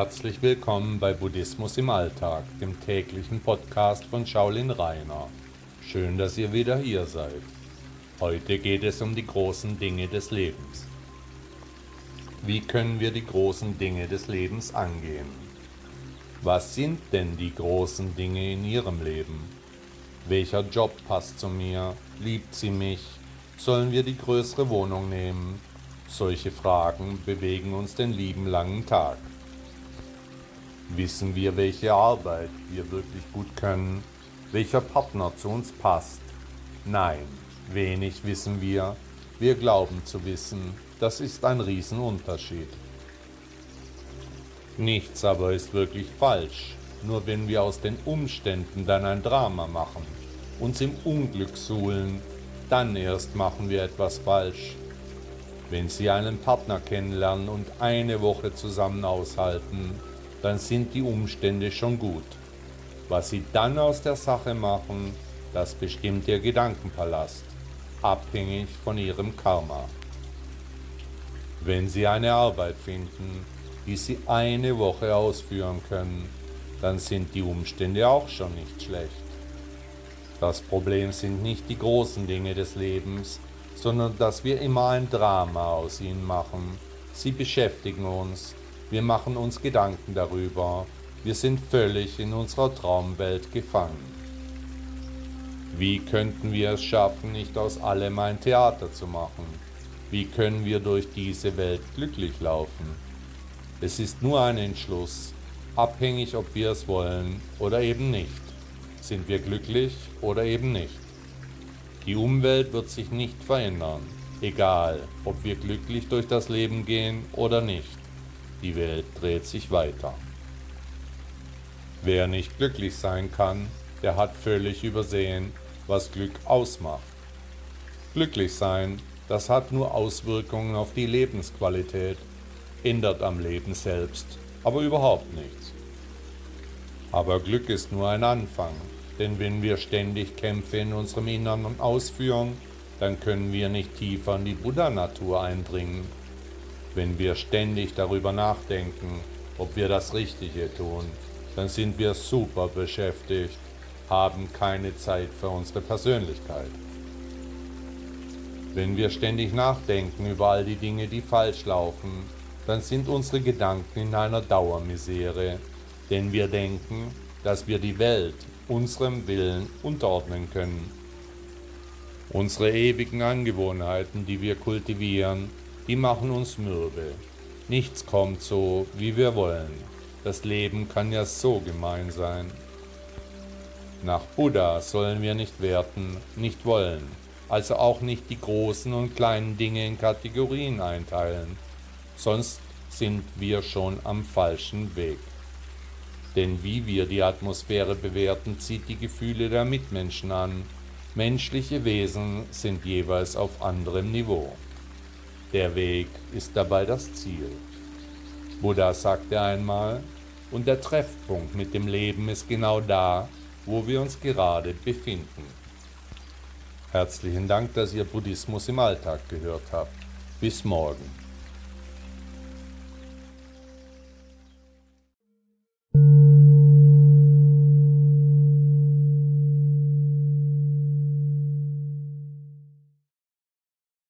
Herzlich willkommen bei Buddhismus im Alltag, dem täglichen Podcast von Shaolin Rainer. Schön, dass ihr wieder hier seid. Heute geht es um die großen Dinge des Lebens. Wie können wir die großen Dinge des Lebens angehen? Was sind denn die großen Dinge in Ihrem Leben? Welcher Job passt zu mir? Liebt sie mich? Sollen wir die größere Wohnung nehmen? Solche Fragen bewegen uns den lieben langen Tag. Wissen wir, welche Arbeit wir wirklich gut können, welcher Partner zu uns passt? Nein, wenig wissen wir, wir glauben zu wissen, das ist ein Riesenunterschied. Nichts aber ist wirklich falsch, nur wenn wir aus den Umständen dann ein Drama machen, uns im Unglück suhlen, dann erst machen wir etwas falsch. Wenn Sie einen Partner kennenlernen und eine Woche zusammen aushalten, dann sind die Umstände schon gut. Was Sie dann aus der Sache machen, das bestimmt Ihr Gedankenpalast, abhängig von Ihrem Karma. Wenn Sie eine Arbeit finden, die Sie eine Woche ausführen können, dann sind die Umstände auch schon nicht schlecht. Das Problem sind nicht die großen Dinge des Lebens, sondern dass wir immer ein Drama aus ihnen machen. Sie beschäftigen uns, wir machen uns Gedanken darüber. Wir sind völlig in unserer Traumwelt gefangen. Wie könnten wir es schaffen, nicht aus allem ein Theater zu machen? Wie können wir durch diese Welt glücklich laufen? Es ist nur ein Entschluss, abhängig ob wir es wollen oder eben nicht. Sind wir glücklich oder eben nicht? Die Umwelt wird sich nicht verändern, egal ob wir glücklich durch das Leben gehen oder nicht. Die Welt dreht sich weiter. Wer nicht glücklich sein kann, der hat völlig übersehen, was Glück ausmacht. Glücklich sein, das hat nur Auswirkungen auf die Lebensqualität, ändert am Leben selbst, aber überhaupt nichts. Aber Glück ist nur ein Anfang, denn wenn wir ständig Kämpfe in unserem Innern ausführen, dann können wir nicht tiefer in die Buddha-Natur eindringen wenn wir ständig darüber nachdenken, ob wir das Richtige tun, dann sind wir super beschäftigt, haben keine Zeit für unsere Persönlichkeit. Wenn wir ständig nachdenken über all die Dinge, die falsch laufen, dann sind unsere Gedanken in einer Dauermisere, denn wir denken, dass wir die Welt unserem Willen unterordnen können. Unsere ewigen Angewohnheiten, die wir kultivieren, die machen uns mürbe. Nichts kommt so, wie wir wollen. Das Leben kann ja so gemein sein. Nach Buddha sollen wir nicht werten, nicht wollen, also auch nicht die großen und kleinen Dinge in Kategorien einteilen, sonst sind wir schon am falschen Weg. Denn wie wir die Atmosphäre bewerten, zieht die Gefühle der Mitmenschen an. Menschliche Wesen sind jeweils auf anderem Niveau. Der Weg ist dabei das Ziel. Buddha sagte einmal, und der Treffpunkt mit dem Leben ist genau da, wo wir uns gerade befinden. Herzlichen Dank, dass ihr Buddhismus im Alltag gehört habt. Bis morgen.